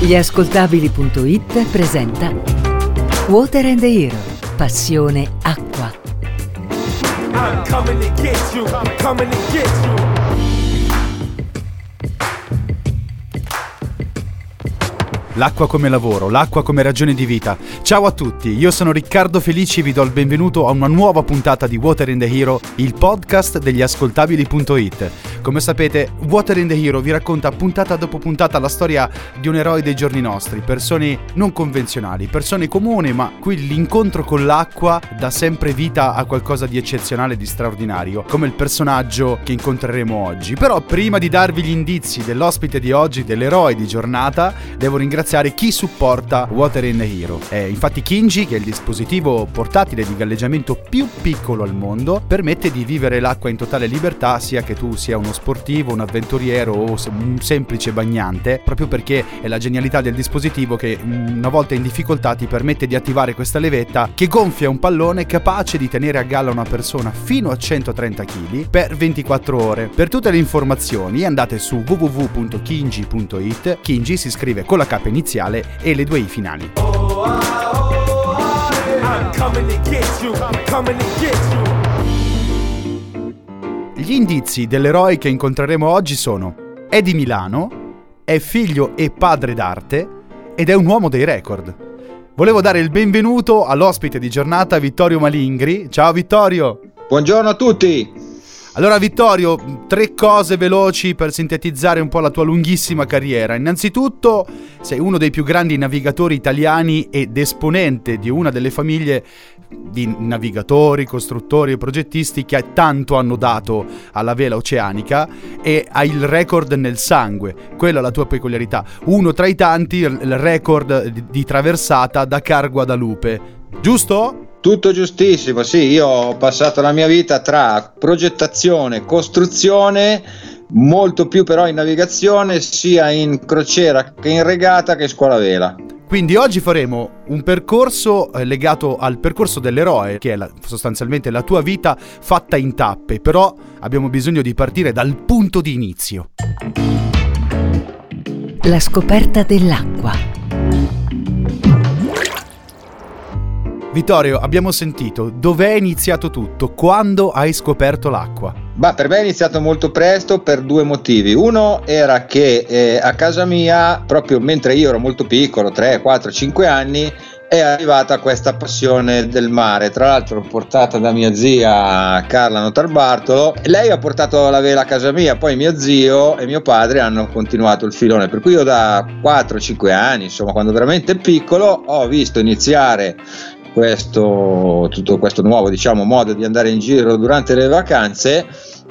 Gli ascoltabili.it presenta Water and the Hero, passione acqua. I'm coming to get you. I'm coming to get you. L'acqua come lavoro, l'acqua come ragione di vita. Ciao a tutti, io sono Riccardo Felici e vi do il benvenuto a una nuova puntata di Water in the Hero, il podcast degli ascoltabili.it. Come sapete, Water in the Hero vi racconta puntata dopo puntata la storia di un eroe dei giorni nostri, persone non convenzionali, persone comuni, ma qui l'incontro con l'acqua dà sempre vita a qualcosa di eccezionale di straordinario, come il personaggio che incontreremo oggi. Però prima di darvi gli indizi dell'ospite di oggi, dell'eroe di giornata, devo ringraziare chi supporta Water in Hero. È infatti Kinji, che è il dispositivo portatile di galleggiamento più piccolo al mondo, permette di vivere l'acqua in totale libertà, sia che tu sia uno sportivo, un avventuriero o un semplice bagnante, proprio perché è la genialità del dispositivo che una volta in difficoltà ti permette di attivare questa levetta che gonfia un pallone capace di tenere a galla una persona fino a 130 kg per 24 ore. Per tutte le informazioni andate su www.kinji.it. Kinji si scrive con la K iniziale e le due I finali. Gli indizi dell'eroe che incontreremo oggi sono: è di Milano, è figlio e padre d'arte ed è un uomo dei record. Volevo dare il benvenuto all'ospite di giornata Vittorio Malingri. Ciao Vittorio! Buongiorno a tutti! Allora Vittorio, tre cose veloci per sintetizzare un po' la tua lunghissima carriera. Innanzitutto sei uno dei più grandi navigatori italiani ed esponente di una delle famiglie di navigatori, costruttori e progettisti che tanto hanno dato alla vela oceanica e hai il record nel sangue. Quella è la tua peculiarità. Uno tra i tanti, il record di, traversata Dakar Guadalupe. Giusto? Tutto giustissimo, sì, io ho passato la mia vita tra progettazione, costruzione, molto più però in navigazione, sia in crociera che in regata che in scuola vela. Quindi oggi faremo un percorso eh, legato al percorso dell'eroe, che è la- sostanzialmente la tua vita fatta in tappe, però abbiamo bisogno di partire dal punto di inizio. La scoperta dell'acqua. Vittorio, abbiamo sentito dov'è iniziato tutto, quando hai scoperto l'acqua. Ma per me è iniziato molto presto per due motivi. Uno era che eh, a casa mia, proprio mentre io ero molto piccolo, 3, 4, 5 anni, è arrivata questa passione del mare. Tra l'altro portata da mia zia Carla Notarbartolo. Lei ha portato la vela a casa mia, poi mio zio e mio padre hanno continuato il filone. Per cui io da 4-5 anni, insomma, quando veramente piccolo, ho visto iniziare questo, tutto questo nuovo diciamo, modo di andare in giro durante le vacanze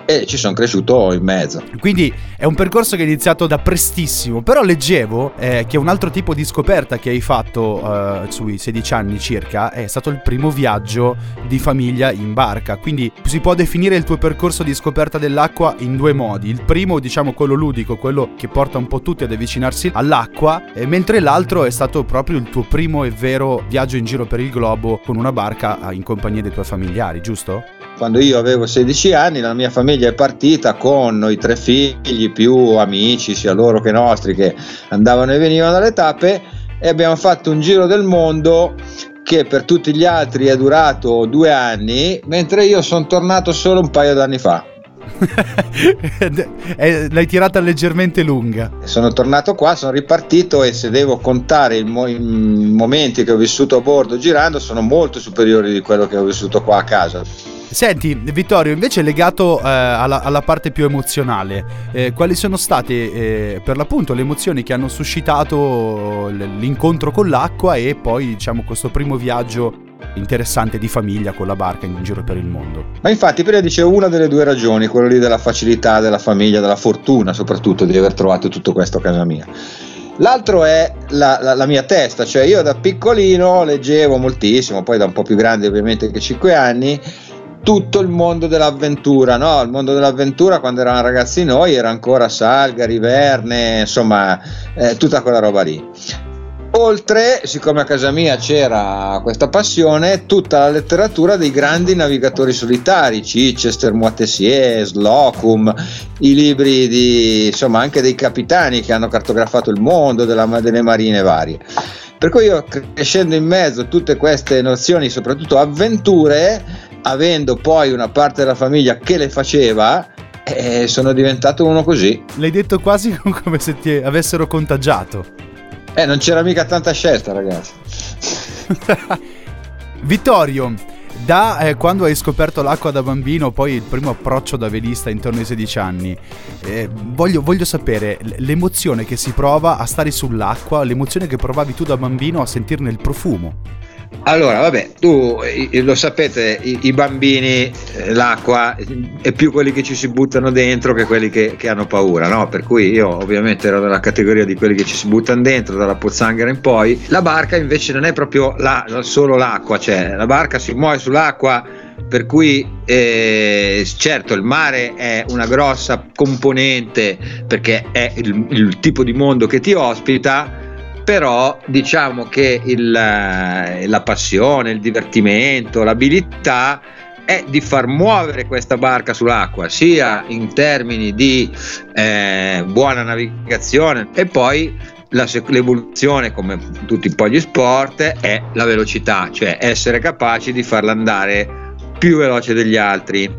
e ci sono cresciuto in mezzo. Quindi è un percorso che è iniziato da prestissimo, però leggevo eh, che un altro tipo di scoperta che hai fatto eh, sui 16 anni circa è stato il primo viaggio di famiglia in barca, quindi si può definire il tuo percorso di scoperta dell'acqua in due modi, il primo diciamo quello ludico, quello che porta un po' tutti ad avvicinarsi all'acqua, eh, mentre l'altro è stato proprio il tuo primo e vero viaggio in giro per il globo con una barca eh, in compagnia dei tuoi familiari, giusto? Quando io avevo 16 anni la mia famiglia è partita con noi tre figli più amici, sia loro che nostri, che andavano e venivano dalle tappe e abbiamo fatto un giro del mondo che per tutti gli altri è durato due anni, mentre io sono tornato solo un paio d'anni fa. L'hai tirata leggermente lunga. Sono tornato qua, sono ripartito e se devo contare i, mo- i momenti che ho vissuto a bordo girando sono molto superiori di quello che ho vissuto qua a casa. Senti, Vittorio, invece legato eh, alla, alla parte più emozionale, eh, quali sono state eh, per l'appunto le emozioni che hanno suscitato l'incontro con l'acqua e poi diciamo questo primo viaggio interessante di famiglia con la barca in giro per il mondo? Ma infatti prima dicevo una delle due ragioni, quello lì della facilità della famiglia, della fortuna soprattutto di aver trovato tutto questo a casa mia. L'altro è la, la- la mia testa, cioè io da piccolino leggevo moltissimo, poi da un po' più grande ovviamente che 5 anni, tutto il mondo dell'avventura, no? Il mondo dell'avventura quando eravamo ragazzi noi era ancora Salgari, Verne, insomma, eh, tutta quella roba lì. Oltre, siccome a casa mia c'era questa passione, tutta la letteratura dei grandi navigatori solitari, Chichester, Moitessier, Slocum, i libri di, insomma, anche dei capitani che hanno cartografato il mondo, della, delle marine varie. Per cui io crescendo in mezzo a tutte queste nozioni, soprattutto avventure, avendo poi una parte della famiglia che le faceva, eh, sono diventato uno così. L'hai detto quasi come se ti avessero contagiato. Eh, non c'era mica tanta scelta, ragazzi. Vittorio, da eh, quando hai scoperto l'acqua da bambino, poi il primo approccio da velista intorno ai 16 anni, eh, voglio, voglio, sapere l'emozione che si prova a stare sull'acqua, l'emozione che provavi tu da bambino a sentirne il profumo. Allora, vabbè, tu lo sapete, i, i, bambini, eh, l'acqua è più quelli che ci si buttano dentro che quelli che, che, hanno paura, no? Per cui io ovviamente ero nella categoria di quelli che ci si buttano dentro, dalla pozzanghera in poi. La barca invece non è proprio la, solo l'acqua, cioè la barca si muove sull'acqua per cui eh, certo il mare è una grossa componente perché è il, il tipo di mondo che ti ospita però diciamo che il, eh, la passione, il divertimento, l'abilità è di far muovere questa barca sull'acqua, sia in termini di eh, buona navigazione e poi la, l'evoluzione, come tutti un po' gli sport, è la velocità, cioè essere capaci di farla andare più veloce degli altri.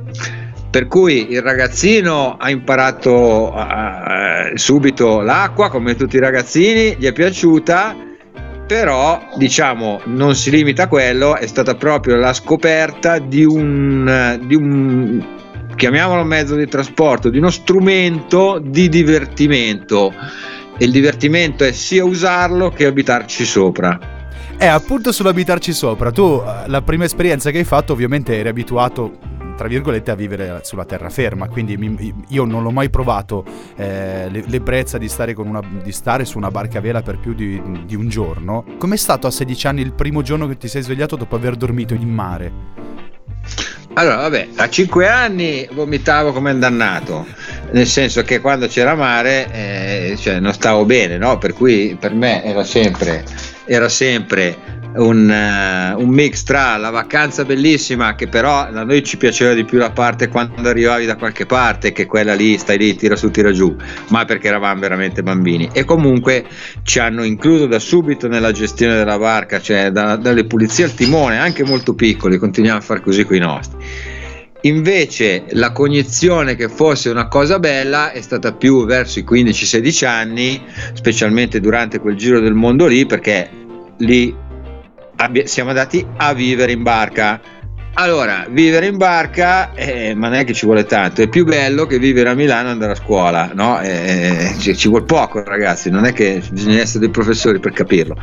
Per cui il ragazzino ha imparato uh, subito l'acqua, come tutti i ragazzini, gli è piaciuta, però diciamo non si limita a quello, è stata proprio la scoperta di un, di un chiamiamolo mezzo di trasporto, di uno strumento di divertimento. E il divertimento è sia usarlo che abitarci sopra. È appunto sull'abitarci sopra. Tu eh, la prima esperienza che hai fatto ovviamente eri abituato tra virgolette, a vivere sulla terraferma. Quindi mi, io non l'ho mai provato eh, l'ebbrezza di stare, una, di stare, su una barca a vela per più di, di un giorno. Com'è stato a 16 anni il primo giorno che ti sei svegliato dopo aver dormito in mare? Allora, vabbè, a 5 anni vomitavo come un dannato, nel senso che quando c'era mare eh, cioè non stavo bene, no? Per cui per me era sempre, era sempre un, uh, un, mix tra la vacanza bellissima che però a noi ci piaceva di più la parte quando arrivavi da qualche parte che quella lì stai lì tira su tira giù ma perché eravamo veramente bambini. E comunque ci hanno incluso da subito nella gestione della barca cioè da, dalle pulizie al timone anche molto piccoli continuiamo a fare così con i nostri. Invece la cognizione che fosse una cosa bella è stata più verso i 15-16 anni, specialmente durante quel giro del mondo lì, perché lì abbi- siamo andati a vivere in barca. Allora, vivere in barca, eh, ma non è che ci vuole tanto, è più bello che vivere a Milano e andare a scuola, no? Eh, ci, ci vuole poco, ragazzi, non è che bisogna essere dei professori per capirlo.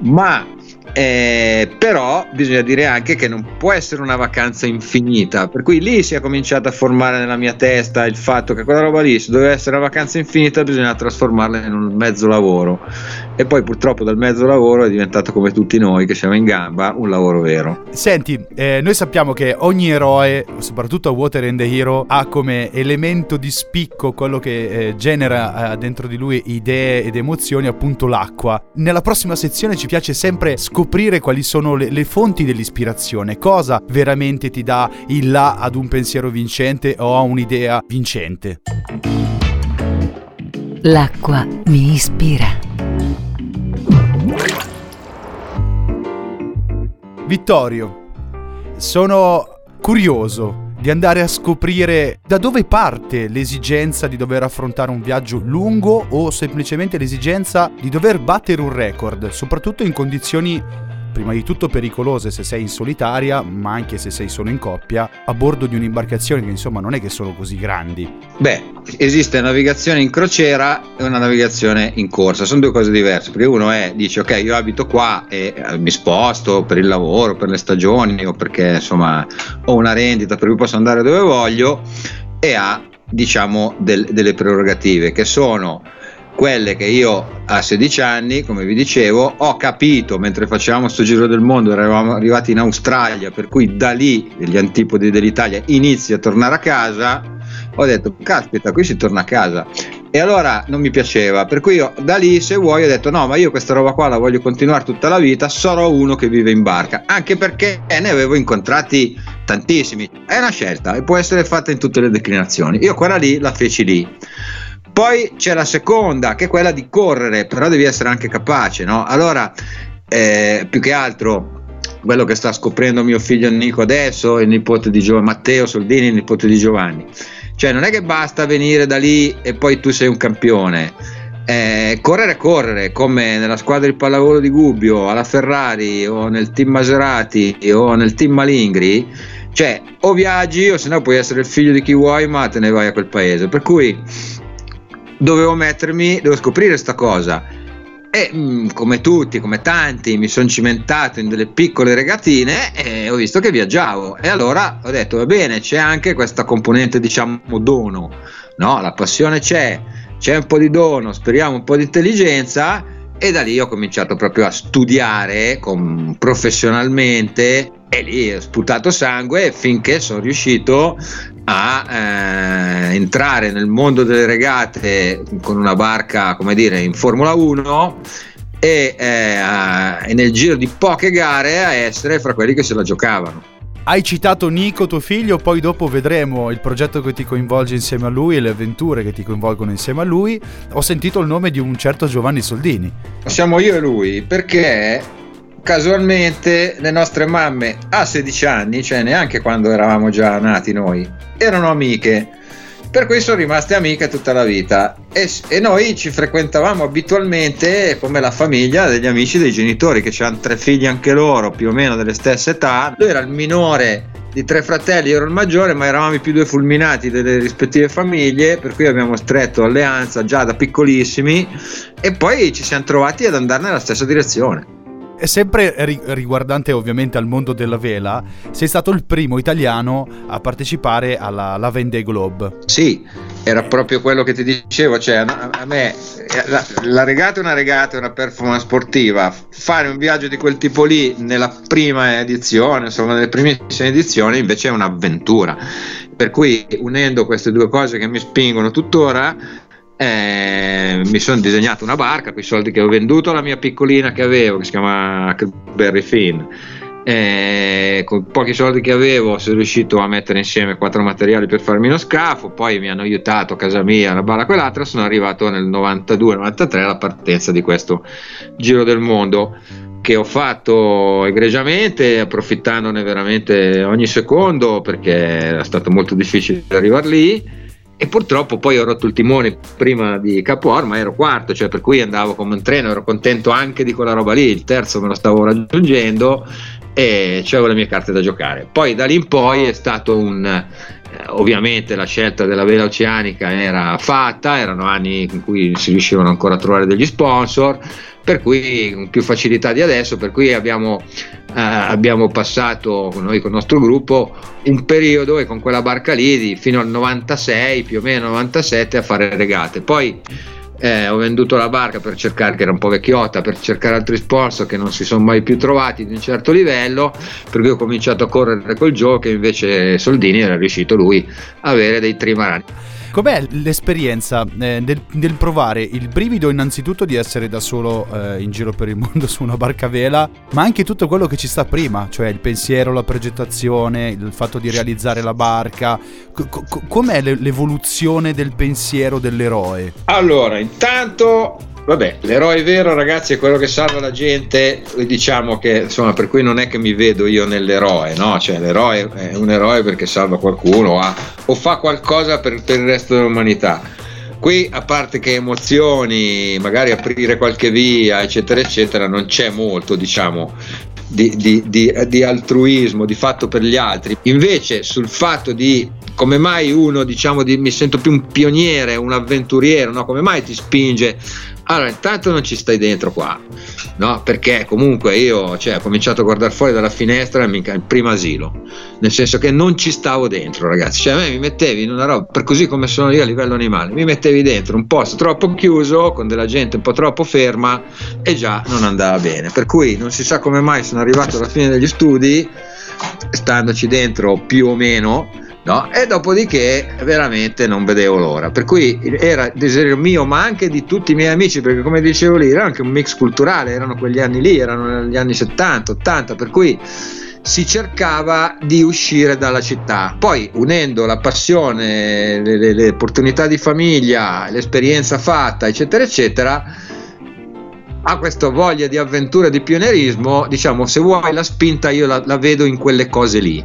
Ma eh, però bisogna dire anche che non può essere una vacanza infinita, per cui lì si è cominciato a formare nella mia testa il fatto che quella roba lì, se doveva essere una vacanza infinita, bisogna trasformarla in un mezzo lavoro. E poi purtroppo dal mezzo lavoro è diventato come tutti noi che siamo in gamba un lavoro vero. Senti, eh, noi sappiamo che ogni eroe, soprattutto a Water and the Hero, ha come elemento di spicco quello che eh, genera eh, dentro di lui idee ed emozioni, appunto l'acqua. Nella prossima sezione ci piace sempre scoprire scoprire quali sono le, le fonti dell'ispirazione, cosa veramente ti dà il là ad un pensiero vincente o a un'idea vincente. L'acqua mi ispira. Vittorio, sono curioso di andare a scoprire da dove parte l'esigenza di dover affrontare un viaggio lungo o semplicemente l'esigenza di dover battere un record, soprattutto in condizioni prima di tutto pericolose se sei in solitaria, ma anche se sei solo in coppia, a bordo di un'imbarcazione che insomma non è che sono così grandi. Beh, esiste navigazione in crociera e una navigazione in corsa, sono due cose diverse, perché uno è, dice ok, io abito qua e eh, mi sposto per il lavoro, per le stagioni o perché insomma ho una rendita per cui posso andare dove voglio e ha diciamo del, delle prerogative che sono quelle che io a 16 anni, come vi dicevo, ho capito mentre facevamo questo giro del mondo, eravamo arrivati in Australia, per cui da lì, gli antipodi dell'Italia, inizi a tornare a casa, ho detto, caspita, qui si torna a casa. e allora non mi piaceva, per cui io da lì se vuoi ho detto no, ma io questa roba qua la voglio continuare tutta la vita, sarò uno che vive in barca, anche perché ne avevo incontrati tantissimi, è una scelta e può essere fatta in tutte le declinazioni, io quella lì la feci lì. Poi c'è la seconda, che è quella di correre, però devi essere anche capace, no? Allora, eh, più che altro, quello che sta scoprendo mio figlio Nico adesso, il nipote di Gio- Matteo Soldini, il nipote di Giovanni cioè non è che basta venire da lì e poi tu sei un campione. Eh, correre, correre, come nella squadra di pallavolo di Gubbio, alla Ferrari o nel team Maserati o nel team Malingri, cioè o viaggi o se no puoi essere il figlio di chi vuoi ma te ne vai a quel paese. Per cui dovevo mettermi, devo scoprire questa cosa e mm, come tutti, come tanti, mi sono cimentato in delle piccole regatine e ho visto che viaggiavo. E allora ho detto: va bene, c'è anche questa componente, diciamo, dono. No, la passione c'è, c'è un po' di dono, speriamo un po' di intelligenza. E da lì ho cominciato proprio a studiare con, professionalmente e lì ho sputato sangue finché sono riuscito a eh, entrare nel mondo delle regate con una barca, come dire, in Formula 1 e, eh, e nel giro di poche gare a essere fra quelli che se la giocavano. Hai citato Nico, tuo figlio, poi dopo vedremo il progetto che ti coinvolge insieme a lui e le avventure che ti coinvolgono insieme a lui. Ho sentito il nome di un certo Giovanni Soldini. Siamo io e lui perché casualmente le nostre mamme a 16 anni, cioè neanche quando eravamo già nati noi, erano amiche. Per cui sono rimaste amiche tutta la vita e, e noi ci frequentavamo abitualmente come la famiglia degli amici dei genitori che hanno tre figli anche loro, più o meno delle stesse età. Lui era il minore di tre fratelli, ero il maggiore, ma eravamo i più due fulminati delle rispettive famiglie, per cui abbiamo stretto alleanza già da piccolissimi e poi ci siamo trovati ad andare nella stessa direzione sempre riguardante ovviamente al mondo della vela, sei stato il primo italiano a partecipare alla, alla Vendée Globe. Sì, era proprio quello che ti dicevo, cioè a, a me la, la, regata è una regata, è una performance sportiva, fare un viaggio di quel tipo lì nella prima edizione, insomma nelle primissime edizioni invece è un'avventura. Per cui unendo queste due cose che mi spingono tuttora, eh, mi sono disegnato una barca con i soldi che ho venduto la mia piccolina che avevo che si chiama Berry Finn. Eh, con pochi soldi che avevo sono riuscito a mettere insieme quattro materiali per farmi uno scafo poi mi hanno aiutato a casa mia una barra quell'altra sono arrivato nel 92-93 alla partenza di questo giro del mondo che ho fatto egregiamente approfittandone veramente ogni secondo perché è stato molto difficile arrivare lì e purtroppo poi ho rotto il timone prima di Capo ma ero quarto, cioè per cui andavo come un treno, ero contento anche di quella roba lì, il terzo me lo stavo raggiungendo e avevo le mie carte da giocare. Poi da lì in poi è stato un... Eh, ovviamente la scelta della vela oceanica era fatta, erano anni in cui si riuscivano ancora a trovare degli sponsor, per cui con più facilità di adesso, per cui abbiamo, eh, abbiamo passato noi con il nostro gruppo un periodo e con quella barca lì fino al 96, più o meno 97 a fare regate. Poi eh, ho venduto la barca per cercare, che era un po' vecchiotta, per cercare altri sponsor che non si sono mai più trovati di un certo livello, per cui ho cominciato a correre col Joe che invece Soldini era riuscito lui a avere dei trimarani. Com'è l'esperienza eh, del, del, provare il brivido innanzitutto di essere da solo eh, in giro per il mondo su una barca vela, ma anche tutto quello che ci sta prima, cioè il pensiero, la progettazione, il fatto di realizzare la barca. Com'è l'evoluzione del pensiero dell'eroe? Allora, intanto Vabbè, l'eroe vero, ragazzi, è quello che salva la gente. Diciamo che insomma, per cui non è che mi vedo io nell'eroe, no? Cioè, l'eroe è un eroe perché salva qualcuno ha, o fa qualcosa per, per il resto dell'umanità. Qui, a parte che emozioni, magari aprire qualche via, eccetera, eccetera, non c'è molto, diciamo, di, di, di, di, altruismo, di fatto per gli altri. Invece sul fatto di come mai uno, diciamo, mi sento più un pioniere, un avventuriero, no? come mai ti spinge allora, intanto non ci stai dentro qua, no? Perché comunque io cioè, ho cominciato a guardare fuori dalla finestra il primo asilo, nel senso che non ci stavo dentro, ragazzi. Cioè, a me mi mettevi in una roba, per così come sono io a livello animale, mi mettevi dentro un posto troppo chiuso, con della gente un po' troppo ferma e già non andava bene. Per cui non si sa come mai sono arrivato alla fine degli studi, standoci dentro più o meno No? E dopodiché veramente non vedevo l'ora. Per cui era desiderio mio, ma anche di tutti i miei amici, perché come dicevo lì, era anche un mix culturale, erano quegli anni lì, erano negli anni 70, 80, per cui si cercava di uscire dalla città. Poi unendo la passione, le, le, le opportunità di famiglia, l'esperienza fatta, eccetera, eccetera, a questa voglia di avventura di pionerismo, diciamo, se vuoi la spinta io la, la vedo in quelle cose lì.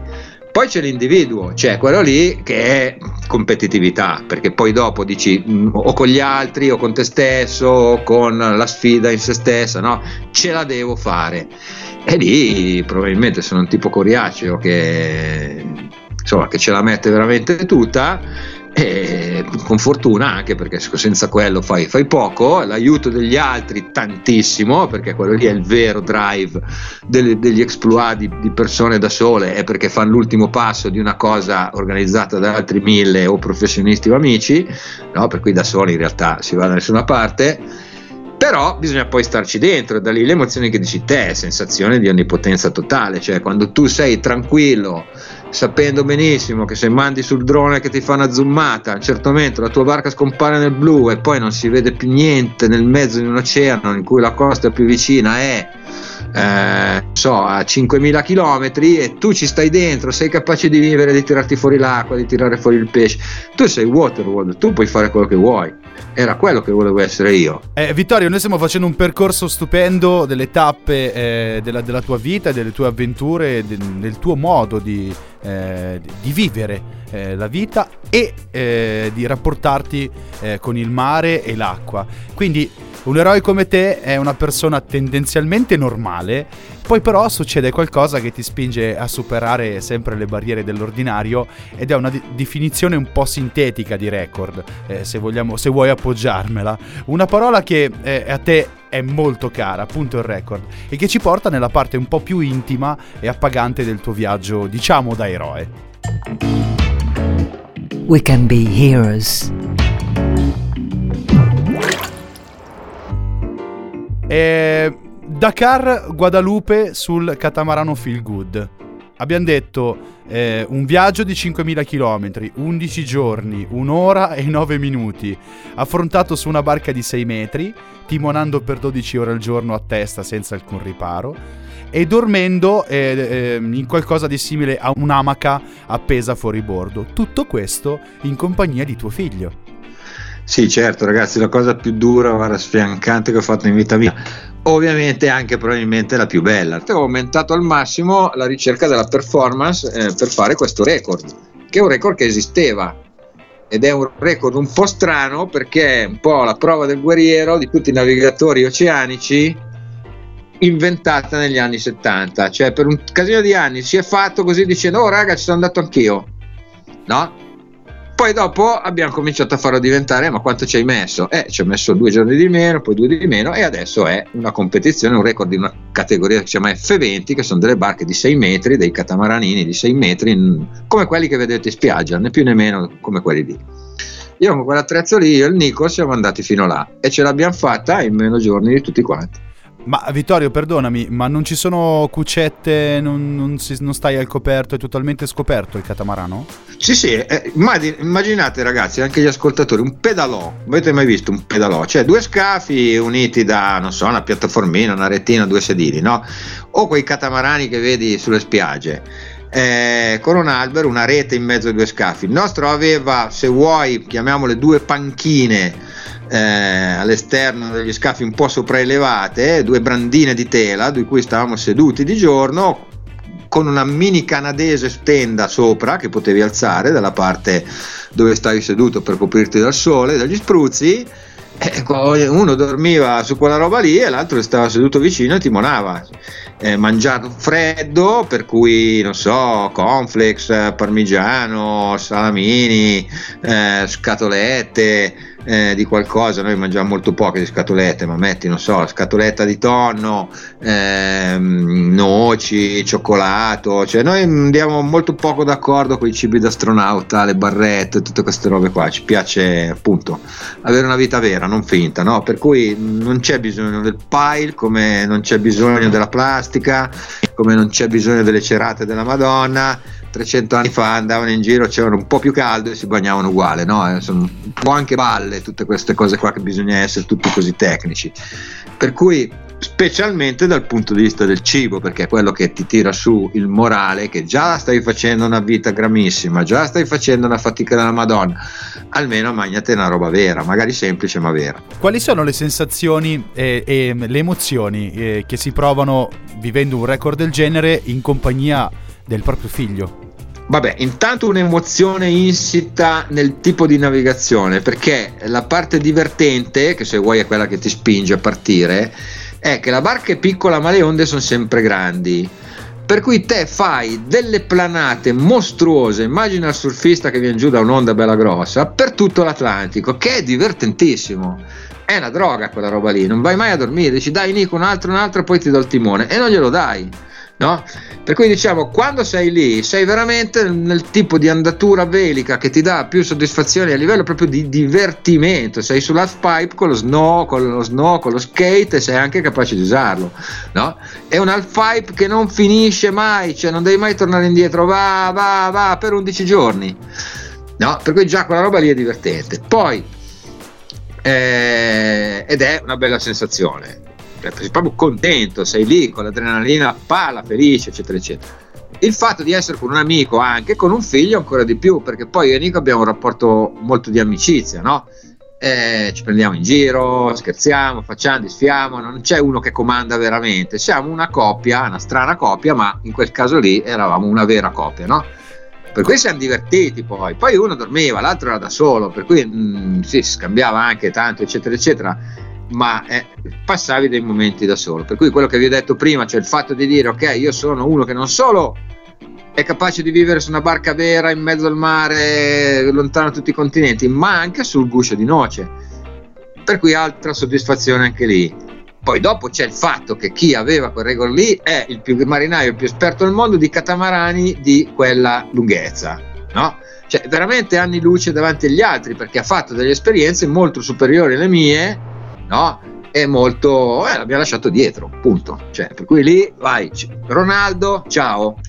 Poi c'è l'individuo, cioè quello lì che è competitività, perché poi dopo dici mm, o con gli altri o con te stesso o con la sfida in se stessa, no? Ce la devo fare. E lì probabilmente sono un tipo coriaceo che, insomma, che ce la mette veramente tutta e con fortuna anche perché senza quello fai, fai, poco, l'aiuto degli altri tantissimo perché quello lì è il vero drive delle, degli exploit di, di, persone da sole è perché fanno l'ultimo passo di una cosa organizzata da altri mille o professionisti o amici, no? per cui da soli in realtà si va da nessuna parte però bisogna poi starci dentro, da lì le emozioni che dici te, sensazione di onnipotenza totale, cioè quando tu sei tranquillo, sapendo benissimo che se mandi sul drone che ti fa una zoomata, a un certo momento la tua barca scompare nel blu e poi non si vede più niente nel mezzo di un oceano in cui la costa più vicina è eh, so, a 5.000 km e tu ci stai dentro, sei capace di vivere, di tirarti fuori l'acqua, di tirare fuori il pesce. Tu sei Waterworld, tu puoi fare quello che vuoi. Era quello che volevo essere io. Eh, Vittorio, noi stiamo facendo un percorso stupendo delle tappe eh, della, della, tua vita, delle tue avventure, del, del tuo modo di, eh, di vivere eh, la vita e eh, di rapportarti eh, con il mare e l'acqua. Quindi un eroe come te è una persona tendenzialmente normale, poi però succede qualcosa che ti spinge a superare sempre le barriere dell'ordinario ed è una di- definizione un po' sintetica di record, eh, se, vogliamo, se vuoi appoggiarmela. Una parola che eh, a te è molto cara, appunto il record, e che ci porta nella parte un po' più intima e appagante del tuo viaggio, diciamo da eroe. We can be heroes. E Dakar Guadalupe sul catamarano Feel Good. Abbiamo detto eh, un viaggio di 5.000 km, 11 giorni, un'ora e 9 minuti, affrontato su una barca di 6 metri, timonando per 12 ore al giorno a testa senza alcun riparo e dormendo eh, eh, in qualcosa di simile a un'amaca appesa fuori bordo. Tutto questo in compagnia di tuo figlio. Sì, certo, ragazzi, la cosa più dura, guarda, sfiancante che ho fatto in vita mia. Ovviamente anche probabilmente la più bella. Ho aumentato al massimo la ricerca della performance eh, per fare questo record, che è un record che esisteva. Ed è un record un po' strano perché è un po' la prova del guerriero di tutti i navigatori oceanici inventata negli anni 70. Cioè, per un casino di anni si è fatto così dicendo: Oh, raga, ci sono andato anch'io. No? Poi dopo abbiamo cominciato a farlo diventare, ma quanto ci hai messo? Eh, ci ho messo due giorni di meno, poi due di meno e adesso è una competizione, un record di una categoria che si chiama F20, che sono delle barche di 6 metri, dei catamaranini di 6 metri, come quelli che vedete in spiaggia, né più né meno come quelli lì. Io con quell'attrezzo lì, io e il Nico siamo andati fino là e ce l'abbiamo fatta in meno giorni di tutti quanti. Ma Vittorio, perdonami, ma non ci sono cucette, non, non, si, non stai al coperto, è totalmente scoperto il catamarano? Sì, sì, eh, immaginate ragazzi, anche gli ascoltatori, un pedalò, avete mai visto un pedalò? Cioè due scafi uniti da, non so, una piattaformina, una retina, due sedili, no? O quei catamarani che vedi sulle spiagge. Eh, con un albero, una rete in mezzo ai due scafi. Il nostro aveva, se vuoi, chiamiamole due panchine eh, all'esterno degli scafi un po' sopraelevate, due brandine di tela di cui stavamo seduti di giorno con una mini canadese stenda sopra che potevi alzare dalla parte dove stavi seduto per coprirti dal sole, dagli spruzzi. Eh, uno dormiva su quella roba lì e l'altro stava seduto vicino e timonava. Eh, mangiato freddo, per cui non so, cornflakes, parmigiano, salamini, eh, scatolette, eh, di qualcosa, noi mangiamo molto poche di scatolette, ma metti, non so, scatoletta di tonno, ehm, noci, cioccolato, cioè noi andiamo molto poco d'accordo con i cibi d'astronauta, le barrette, tutte queste robe qua, ci piace appunto avere una vita vera, non finta, no? Per cui non c'è bisogno del pile come non c'è bisogno della plastica, come non c'è bisogno delle cerate della Madonna 300 anni fa andavano in giro, c'erano un po' più caldo e si bagnavano uguale, no? Eh, sono un po' anche balle tutte queste cose qua che bisogna essere tutti così tecnici. Per cui specialmente dal punto di vista del cibo, perché è quello che ti tira su il morale, che già stai facendo una vita gramissima, già stai facendo una fatica della Madonna, almeno magnate una roba vera, magari semplice ma vera. Quali sono le sensazioni e, e le emozioni eh, che si provano vivendo un record del genere in compagnia del proprio figlio? Vabbè, intanto un'emozione insita nel tipo di navigazione, perché la parte divertente, che se vuoi è quella che ti spinge a partire, è che la barca è piccola ma le onde sono sempre grandi. Per cui te fai delle planate mostruose, immagina il surfista che viene giù da un'onda bella grossa, per tutto l'Atlantico, che è divertentissimo. È una droga quella roba lì, non vai mai a dormire, dici dai Nico un altro, un altro, poi ti do il timone e non glielo dai No? Per cui diciamo, quando sei lì, sei veramente nel tipo di andatura velica che ti dà più soddisfazione a livello proprio di divertimento. Sei sull'half pipe con lo snow, con lo snow, con lo skate e sei anche capace di usarlo. No? È un half pipe che non finisce mai, cioè non devi mai tornare indietro, va, va, va per 11 giorni. No? Per cui già quella roba lì è divertente. Poi, eh, ed è una bella sensazione sei proprio contento, sei lì con l'adrenalina pala, felice, eccetera, eccetera. Il fatto di essere con un amico anche con un figlio ancora di più, perché poi io e Nico abbiamo un rapporto molto di amicizia, no? Eh, ci prendiamo in giro, scherziamo, facciamo, disfiamo, non c'è uno che comanda veramente, siamo una coppia, una strana coppia, ma in quel caso lì eravamo una vera coppia, no? Per cui siamo divertiti poi, poi uno dormiva, l'altro era da solo, per cui mh, mm, sì, si scambiava anche tanto, eccetera, eccetera ma eh, passavi dei momenti da solo. Per cui quello che vi ho detto prima, cioè il fatto di dire ok, io sono uno che non solo è capace di vivere su una barca vera in mezzo al mare, lontano da tutti i continenti, ma anche sul guscio di noce. Per cui altra soddisfazione anche lì. Poi dopo c'è il fatto che chi aveva quel record lì è il più marinaio più esperto al mondo di catamarani di quella lunghezza, no? Cioè veramente anni luce davanti agli altri perché ha fatto delle esperienze molto superiori alle mie no? È molto, eh, l'abbiamo lasciato dietro, punto. Cioè, per cui lì vai, Ronaldo, ciao.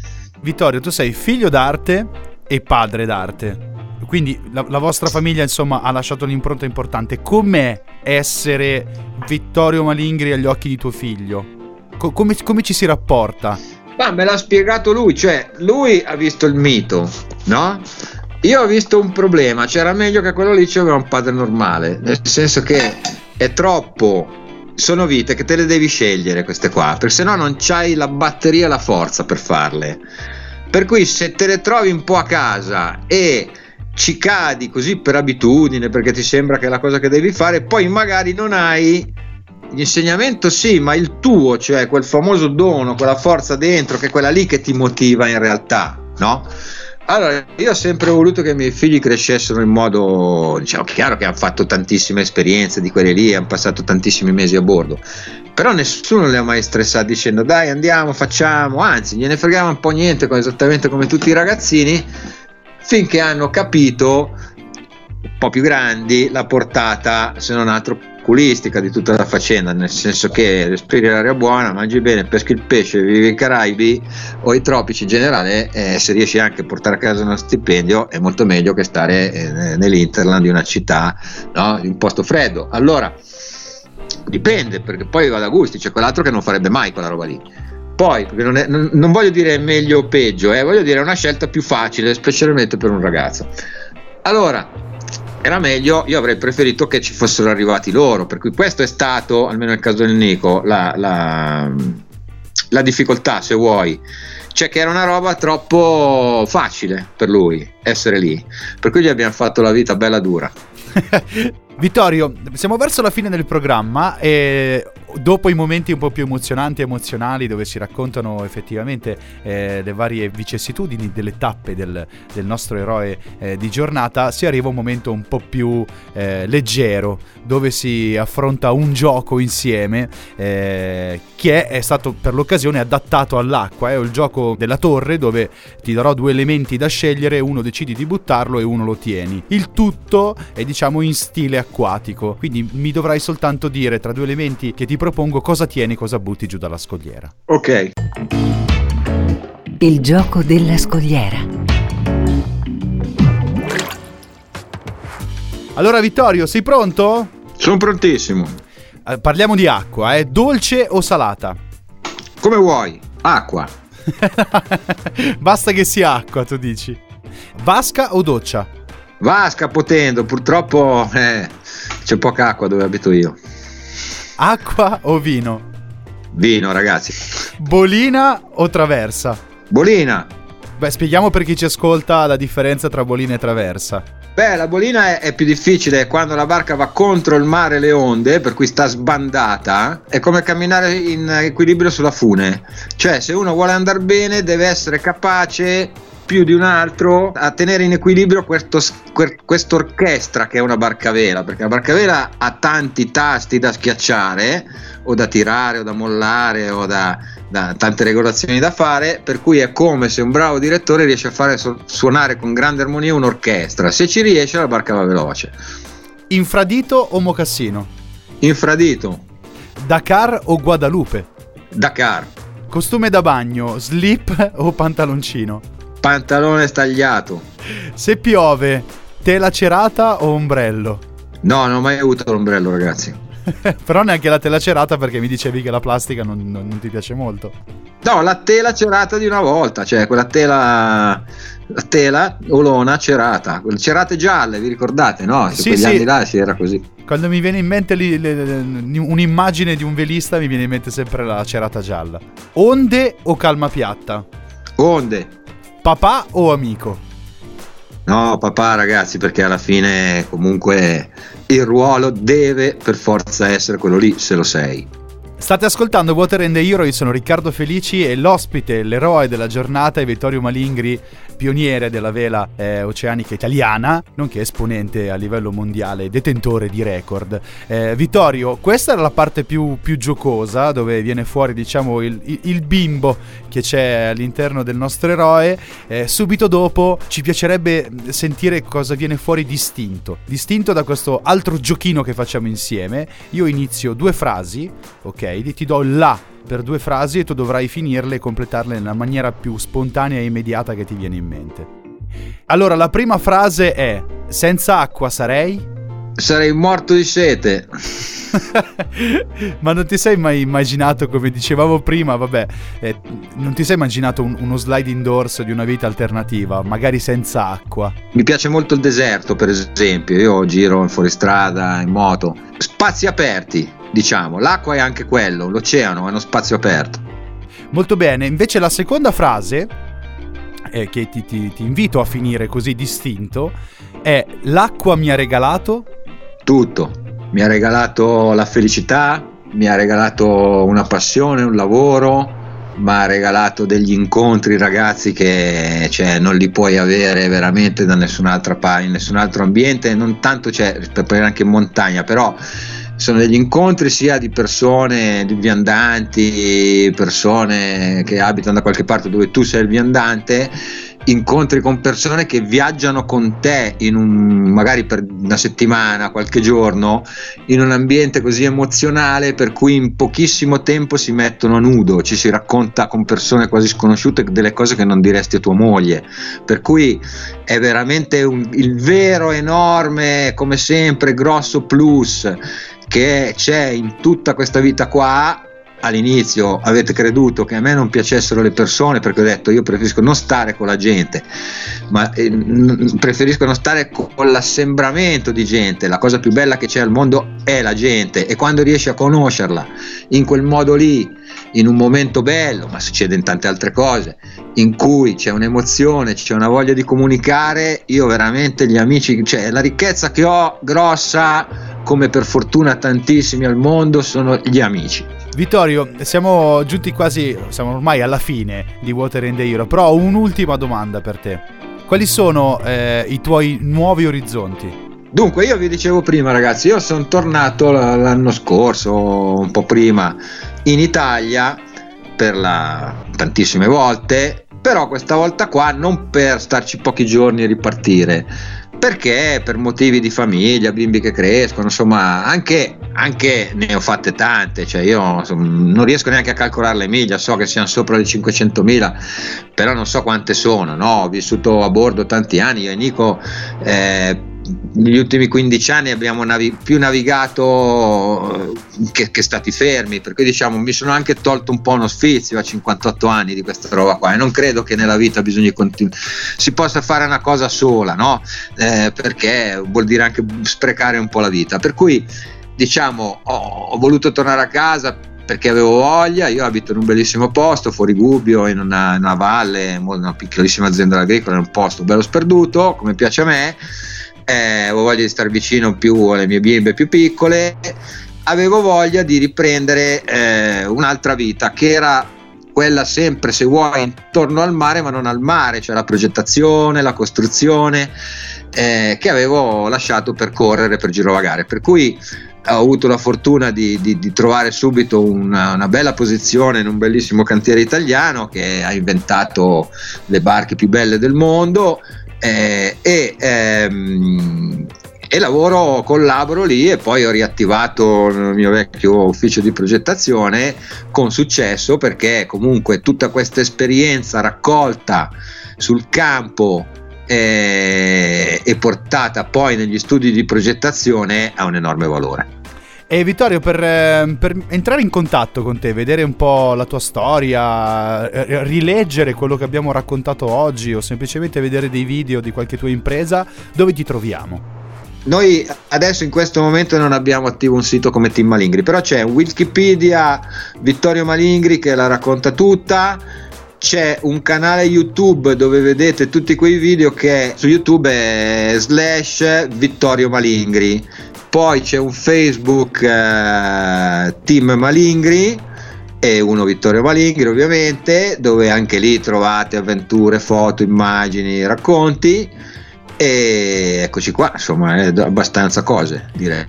Vittorio, tu sei figlio d'arte e padre d'arte. Quindi la, la vostra famiglia, insomma, ha lasciato un'impronta importante. Com'è essere Vittorio Malingri agli occhi di tuo figlio? Co- come, come ci si rapporta? Ma me l'ha spiegato lui, cioè lui ha visto il mito, no? Io ho visto un problema, c'era meglio che quello lì c'era un padre normale, nel senso che è troppo sono vite che te le devi scegliere queste qua, perché sennò non c'hai la batteria e la forza per farle. Per cui se te le trovi un po' a casa e ci cadi così per abitudine, perché ti sembra che è la cosa che devi fare, poi magari non hai l'insegnamento sì, ma il tuo, cioè quel famoso dono, quella forza dentro, che è quella lì che ti motiva in realtà, no? Allora, io ho sempre voluto che i miei figli crescessero in modo, diciamo, chiaro che hanno fatto tantissime esperienze di quelle lì, hanno passato tantissimi mesi a bordo, però nessuno li ha mai stressati dicendo dai andiamo, facciamo, anzi gliene fregava un po' niente, esattamente come tutti i ragazzini, finché hanno capito, un po' più grandi, la portata, se non altro oculistica di tutta la faccenda, nel senso che respiri l'aria buona, mangi bene, peschi il pesce, vivi i Caraibi o i tropici in generale, eh, se riesci anche a portare a casa uno stipendio è molto meglio che stare eh, nell'Interland di una città, no? di un posto freddo. Allora, dipende, perché poi va da gusti, c'è quell'altro che non farebbe mai quella roba lì. Poi, non, è, non, non, voglio dire meglio o peggio, eh, voglio dire una scelta più facile, specialmente per un ragazzo. Allora, era meglio, io avrei preferito che ci fossero arrivati loro, per cui questo è stato, almeno nel caso del Nico, la, la, la difficoltà, se vuoi, cioè che era una roba troppo facile per lui essere lì, per cui gli abbiamo fatto la vita bella dura. Vittorio, siamo verso la fine del programma e dopo i momenti un po' più emozionanti e emozionali dove si raccontano effettivamente eh, le varie vicissitudini delle tappe del, del nostro eroe eh, di giornata, si arriva a un momento un po' più eh, leggero dove si affronta un gioco insieme eh, che è, stato per l'occasione adattato all'acqua, è il gioco della torre dove ti darò due elementi da scegliere, uno decidi di buttarlo e uno lo tieni. Il tutto è diciamo in stile acquatico, quindi mi dovrai soltanto dire tra due elementi che ti propongo cosa tieni e cosa butti giù dalla scogliera. Ok. Il gioco della scogliera. Allora Vittorio, sei pronto? Sono prontissimo. Eh, parliamo di acqua, eh. dolce o salata? Come vuoi, acqua. Basta che sia acqua, tu dici. Vasca o doccia? Vasca potendo, purtroppo eh, c'è poca acqua dove abito io. Acqua o vino? Vino, ragazzi. Bolina o traversa? Bolina. Beh, spieghiamo per chi ci ascolta la differenza tra bolina e traversa. Beh, la bolina è, è, più difficile quando la barca va contro il mare e le onde, per cui sta sbandata. È come camminare in equilibrio sulla fune. Cioè, se uno vuole andare bene, deve essere capace più di un altro a tenere in equilibrio questo, questa orchestra che è una barcavela, perché la barcavela ha tanti tasti da schiacciare o da tirare o da mollare o da, da tante regolazioni da fare, per cui è come se un bravo direttore riesce a fare suonare con grande armonia un'orchestra. Se ci riesce la barca va veloce. Infradito o mocassino? Infradito. Dakar o Guadalupe? Dakar. Costume da bagno, slip o pantaloncino? Pantalone stagliato. Se piove, tela cerata o ombrello? No, non ho mai avuto l'ombrello, ragazzi. Però neanche la tela cerata perché mi dicevi che la plastica non, non, non, ti piace molto. No, la tela cerata di una volta, cioè quella tela, la tela olona cerata, quelle cerate gialle, vi ricordate? No, sì, quegli sì. anni là si era così. Quando mi viene in mente li, le, le, un'immagine di un velista mi viene in mente sempre la cerata gialla. Onde o calma piatta? Onde. Papà o amico? No, papà ragazzi, perché alla fine comunque il ruolo deve per forza essere quello lì, se lo sei. State ascoltando Water and the Hero, io sono Riccardo Felici e l'ospite, l'eroe della giornata è Vittorio Malingri, pioniere della vela eh, oceanica italiana, nonché esponente a livello mondiale, detentore di record. Eh, Vittorio, questa era la parte più, più giocosa, dove viene fuori diciamo il, il, il, bimbo che c'è all'interno del nostro eroe. Eh, subito dopo ci piacerebbe sentire cosa viene fuori distinto, distinto da questo altro giochino che facciamo insieme. Io inizio due frasi, ok? Ti do la per due frasi e tu dovrai finirle e completarle nella maniera più spontanea e immediata che ti viene in mente. Allora, la prima frase è: Senza acqua sarei? Sarei morto di sete. Ma non ti sei mai immaginato, come dicevamo prima, vabbè, eh, non ti sei immaginato un, uno sliding doors di una vita alternativa, magari senza acqua? Mi piace molto il deserto, per esempio. Io giro in fuoristrada, in moto. Spazi aperti, diciamo. L'acqua è anche quello, l'oceano è uno spazio aperto. Molto bene, invece la seconda frase, eh, che ti, ti, ti invito a finire così distinto, è l'acqua mi ha regalato... Tutto, mi ha regalato la felicità, mi ha regalato una passione, un lavoro, mi ha regalato degli incontri ragazzi che cioè, non li puoi avere veramente da nessun'altra parte, in nessun altro ambiente, non tanto cioè, per anche in montagna, però sono degli incontri sia di persone, di viandanti, persone che abitano da qualche parte dove tu sei il viandante, incontri con persone che viaggiano con te un, magari per una settimana, qualche giorno, in un ambiente così emozionale per cui in pochissimo tempo si mettono a nudo, ci si racconta con persone quasi sconosciute delle cose che non diresti a tua moglie, per cui è veramente un, il vero enorme, come sempre, grosso plus che c'è in tutta questa vita qua all'inizio avete creduto che a me non piacessero le persone perché ho detto io preferisco non stare con la gente ma eh, preferisco non stare con l'assembramento di gente la cosa più bella che c'è al mondo è la gente e quando riesci a conoscerla in quel modo lì in un momento bello ma succede in tante altre cose in cui c'è un'emozione c'è una voglia di comunicare io veramente gli amici cioè la ricchezza che ho grossa come per fortuna tantissimi al mondo, sono gli amici. Vittorio, siamo giunti quasi, siamo ormai alla fine di Water in the Hero, però ho un'ultima domanda per te. Quali sono eh, i tuoi nuovi orizzonti? Dunque, io vi dicevo prima, ragazzi, io sono tornato l'anno scorso, un po' prima, in Italia per la tantissime volte, però questa volta qua non per starci pochi giorni e ripartire perché per motivi di famiglia, bimbi che crescono, insomma, anche, anche ne ho fatte tante, cioè io insomma, non riesco neanche a calcolare le miglia, so che siano sopra le 500.000, però non so quante sono, no? ho vissuto a bordo tanti anni, io e Nico eh, negli ultimi 15 anni abbiamo navi- più navigato che, che, stati fermi, per cui diciamo mi sono anche tolto un po' uno sfizio a 58 anni di questa roba qua e non credo che nella vita bisogna continu- si possa fare una cosa sola, no? Eh, perché vuol dire anche sprecare un po' la vita. Per cui diciamo ho, ho voluto tornare a casa perché avevo voglia, io abito in un bellissimo posto, fuori Gubbio, in una, in una valle, una piccolissima azienda agricola, in un posto bello sperduto, come piace a me, eh, avevo voglia di stare vicino più alle mie bimbe più piccole, avevo voglia di riprendere eh, un'altra vita che era quella sempre, se vuoi, intorno al mare, ma non al mare, cioè la progettazione, la costruzione, eh, che avevo lasciato per correre, per girovagare. Per cui ho avuto la fortuna di, di, di trovare subito una, una, bella posizione in un bellissimo cantiere italiano che ha inventato le barche più belle del mondo eh, e, ehm, e lavoro, collaboro lì e poi ho riattivato il mio vecchio ufficio di progettazione con successo perché comunque tutta questa esperienza raccolta sul campo eh, e portata poi negli studi di progettazione ha un enorme valore. E Vittorio, per, eh, per, entrare in contatto con te, vedere un po' la tua storia, eh, rileggere quello che abbiamo raccontato oggi o semplicemente vedere dei video di qualche tua impresa, dove ti troviamo? Noi adesso in questo momento non abbiamo attivo un sito come Team Malingri, però c'è Wikipedia Vittorio Malingri che la racconta tutta c'è un canale YouTube dove vedete tutti quei video che su YouTube è slash Vittorio Malingri poi c'è un Facebook eh, Team Malingri e uno Vittorio Malingri ovviamente dove anche lì trovate avventure, foto, immagini, racconti. E eccoci qua insomma abbastanza cose direi.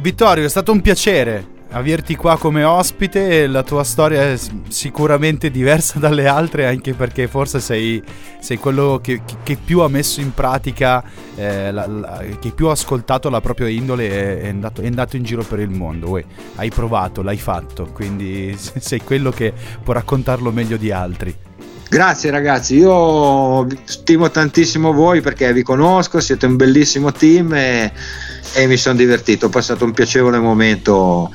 Vittorio è stato un piacere averti qua come ospite. La tua storia è sicuramente diversa dalle altre, anche perché forse sei, sei quello che, che, più ha messo in pratica, eh, la, la, che più ha ascoltato la propria indole e è andato, è andato in giro per il mondo. Uè, hai provato, l'hai fatto, quindi sei quello che può raccontarlo meglio di altri. Grazie ragazzi, io stimo tantissimo voi perché vi conosco, siete un bellissimo team e, e mi sono divertito, ho passato un piacevole momento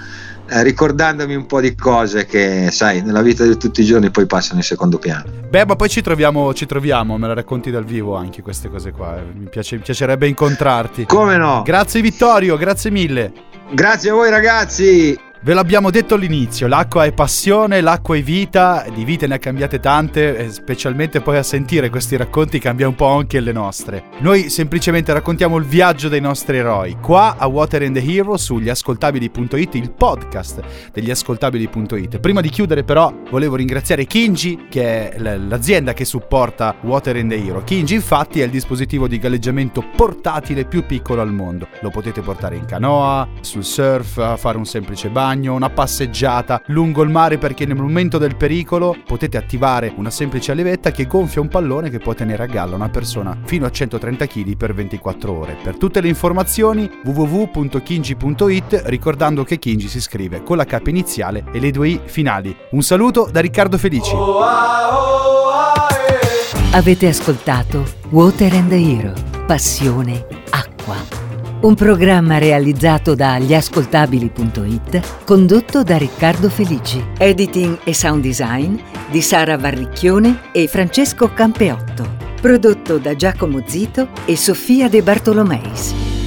eh, ricordandomi un po' di cose che, sai, nella vita di tutti i giorni poi passano in secondo piano. Beh, ma poi ci troviamo, ci troviamo, me la racconti dal vivo anche queste cose qua. Mi, piace, mi piacerebbe incontrarti. Come no? Grazie Vittorio, grazie mille. Grazie a voi ragazzi. Ve l'abbiamo detto all'inizio, l'acqua è passione, l'acqua è vita, di vite ne ha cambiate tante, specialmente poi a sentire questi racconti cambia un po' anche le nostre. Noi semplicemente raccontiamo il viaggio dei nostri eroi, qua a Water and the Hero sugli ascoltabili.it, il podcast degli ascoltabili.it. Prima di chiudere però volevo ringraziare Kinji, che è l'azienda che supporta Water and the Hero. Kinji infatti è il dispositivo di galleggiamento portatile più piccolo al mondo. Lo potete portare in canoa, sul surf, a fare un semplice bagno bagno, una passeggiata lungo il mare perché nel momento del pericolo potete attivare una semplice levetta che gonfia un pallone che può tenere a galla una persona fino a 130 kg per 24 ore. Per tutte le informazioni www.kinji.it ricordando che Kinji si scrive con la K iniziale e le due I finali. Un saluto da Riccardo Felici. Avete ascoltato Water and the Hero, passione, acqua un programma realizzato da gliascoltabili.it, condotto da Riccardo Felici. Editing e sound design di Sara Varricchione e Francesco Campeotto. Prodotto da Giacomo Zito e Sofia De Bartolomeis.